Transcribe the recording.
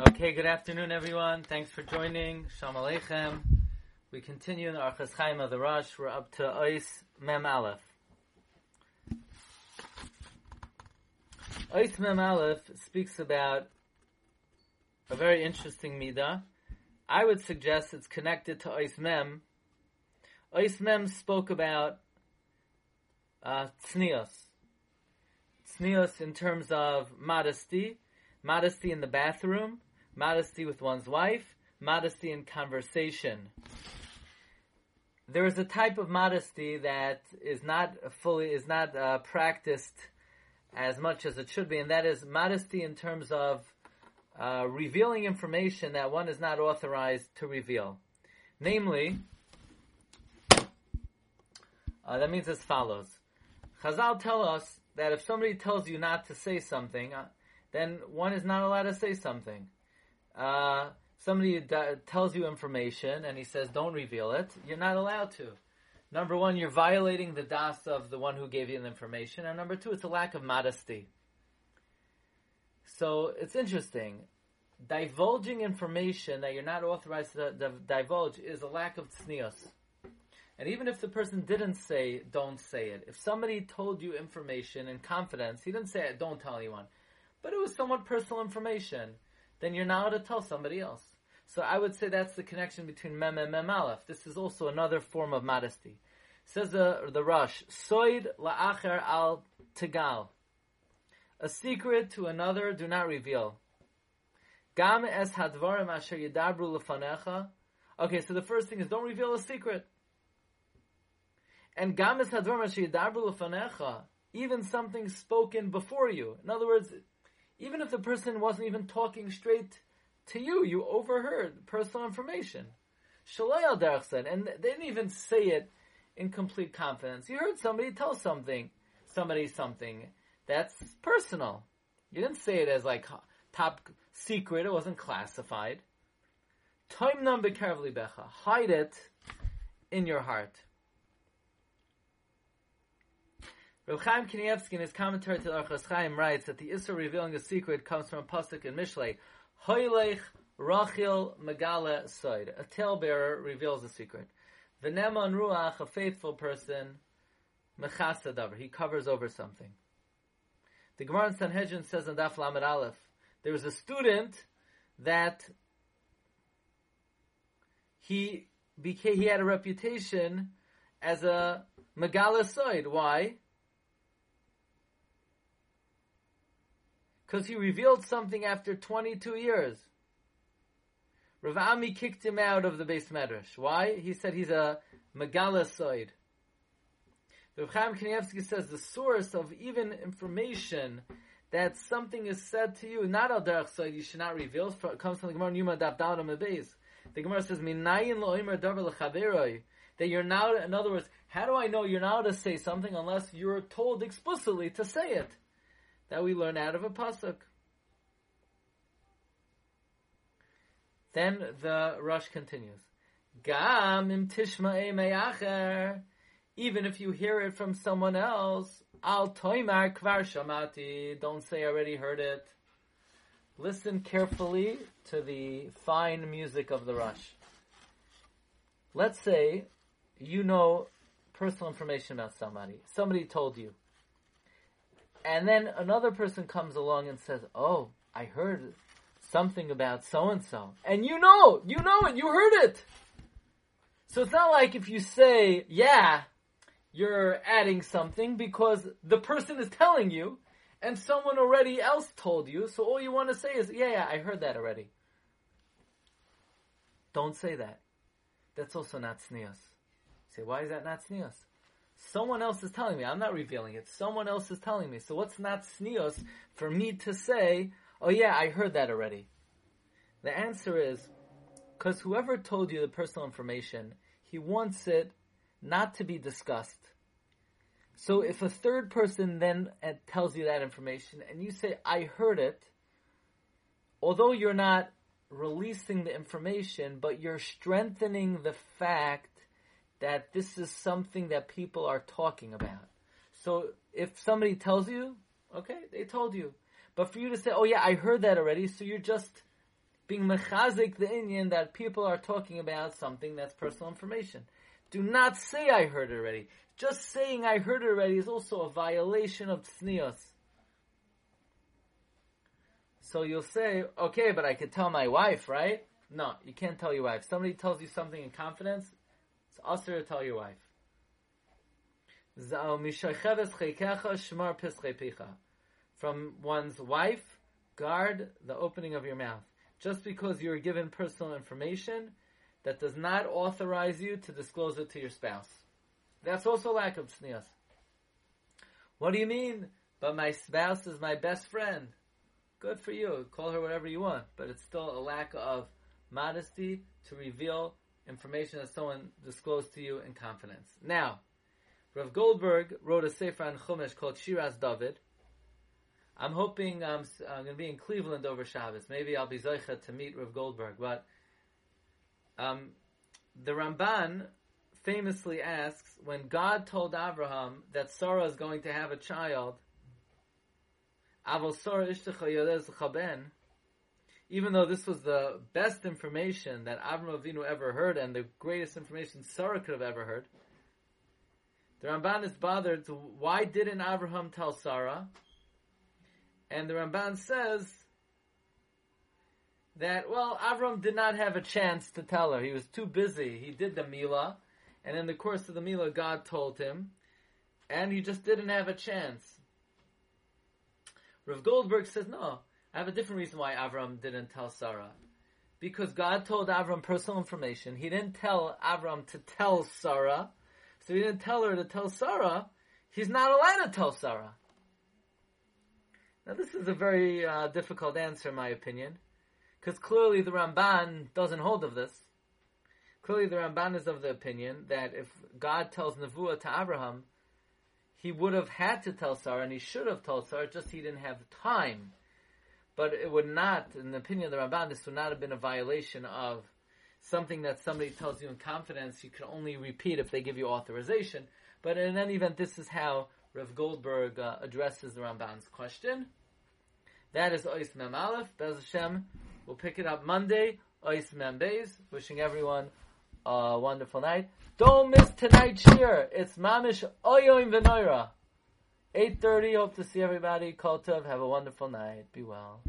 Okay, good afternoon, everyone. Thanks for joining. Shalom Aleichem. We continue in Archas Chaim of the Rosh. We're up to Ois Mem Aleph. Ois Mem Aleph speaks about a very interesting midah. I would suggest it's connected to Ois Mem. Ois Mem spoke about uh, tznios. Tznios in terms of modesty, modesty in the bathroom, modesty with one's wife, modesty in conversation. There is a type of modesty that is not fully is not uh, practiced as much as it should be, and that is modesty in terms of uh, revealing information that one is not authorized to reveal. Namely, uh, that means as follows: Chazal tell us that if somebody tells you not to say something, uh, then one is not allowed to say something uh, somebody d- tells you information and he says, don't reveal it, you're not allowed to. Number one, you're violating the das of the one who gave you the information. And number two, it's a lack of modesty. So it's interesting. Divulging information that you're not authorized to divulge is a lack of tznius. And even if the person didn't say, don't say it. If somebody told you information in confidence, he didn't say, don't tell anyone. But it was somewhat personal information then you're not allowed to tell somebody else. So I would say that's the connection between mem and mem aleph. This is also another form of modesty. Says the the Rosh, soid la'acher al tegal. A secret to another do not reveal. Gam es hadvarim asher yidabru lefanecha. Okay, so the first thing is don't reveal a secret. And gam es hadvarim asher yidabru lefanecha. Even something spoken before you. In other words, even if the person wasn't even talking straight to you, you overheard personal information. Shalay al said, and they didn't even say it in complete confidence. You heard somebody tell something, somebody something that's personal. You didn't say it as like top secret. It wasn't classified. Time number carefully becha. Hide it in your heart. Rav Chaim Kanievsky in his commentary to the Archas Chaim writes that the Issa revealing a secret comes from a pasuk in Mishlei. Hoylech Rachel Megala Soid. A talebearer reveals a secret. V'neman Ruach, a faithful person, Mechasadavar. He covers over something. The Gemara in Sanhedrin says in Daf Lamed Aleph, there was a student that he became, he had a reputation as a Megala Soid. Why? Because he revealed something after 22 years. Rav Ami kicked him out of the beis medrash. Why? He said he's a megalasoid. Rav Chaim Kanievsky says the source of even information that something is said to you, not al derech soid, you should not reveal, It comes from the Gemara Yuma Daf Dalam Beis. The Gemara says, Minayin lo'imer davar l'chaveroi. That you're now, in other words, how do I know you're now to say something unless you're told explicitly to say it? That we learn out of a pasuk. Then the Rosh continues. Gam im tishma'e. Even if you hear it from someone else, al toimar kvar shamati. Don't say I already heard it. Listen carefully to the fine music of the Rosh. Let's say you know personal information about somebody. Somebody told you and then another person comes along and says, "Oh, I heard something about so and so," and you know, you know it, you heard it. So it's not like if you say, "Yeah," you're adding something because the person is telling you, and someone already else told you. So all you want to say is, "Yeah, yeah, I heard that already." Don't say that. That's also not tznius. Say, why is that not tznius? Someone else is telling me. I'm not revealing it. Someone else is telling me. So what's not tznius for me to say, oh yeah, I heard that already? The answer is, because whoever told you the personal information, he wants it not to be discussed. So if a third person then uh, tells you that information and you say, I heard it, although you're not releasing the information, but you're strengthening the fact that this is something that people are talking about. So if somebody tells you, okay, they told you. But for you to say, oh yeah, I heard that already, so you're just being mechazik the inyan that people are talking about something that's personal information. Do not say I heard it already. Just saying I heard it already is also a violation of tznios. So you'll say, okay, but I could tell my wife, right? No, you can't tell your wife. Somebody tells you something in confidence, it's also to tell your wife. From one's wife, guard the opening of your mouth. Just because you're given personal information, that does not authorize you to disclose it to your spouse. That's also lack of tznius. What do you mean? But my spouse is my best friend. Good for you. Call her whatever you want. But it's still a lack of modesty to reveal information that someone disclosed to you in confidence. Now, Rav Goldberg wrote a sefer on Chumash called Shiras David. I'm hoping um, I'm going to be in Cleveland over Shabbos. Maybe I'll be zeicha to meet Rav Goldberg. But um, the Ramban famously asks, when God told Abraham that Sarah is going to have a child, even though this was the best information that Avraham Avinu ever heard and the greatest information Sarah could have ever heard, the Ramban is bothered. Why didn't Abraham tell Sarah? And the Ramban says that, well, Avram did not have a chance to tell her. He was too busy. He did the Mila, and in the course of the Mila, God told him, and he just didn't have a chance. Rav Goldberg says, no, I have a different reason why Avram didn't tell Sarah. Because God told Avram personal information. He didn't tell Avram to tell Sarah. So he didn't tell her to tell Sarah. He's not allowed to tell Sarah. Now this is a very uh, difficult answer in my opinion. Because clearly the Ramban doesn't hold of this. Clearly the Ramban is of the opinion that if God tells Nevuah to Abraham, he would have had to tell Sarah and he should have told Sarah, just he didn't have time. But it would not, in the opinion of the Ramban, this would not have been a violation of something that somebody tells you in confidence. You can only repeat if they give you authorization. But in any event, this is how Rev Goldberg uh, addresses the Ramban's question. That is Ois Mem Aleph. Bez Hashem, we'll pick it up Monday. Ois Mem Beis. Wishing everyone a wonderful night. Don't miss tonight's shiur. It's Mamish Oyoim Venoira. 8.30. Hope to see everybody. Kol Tov. Have a wonderful night. Be well.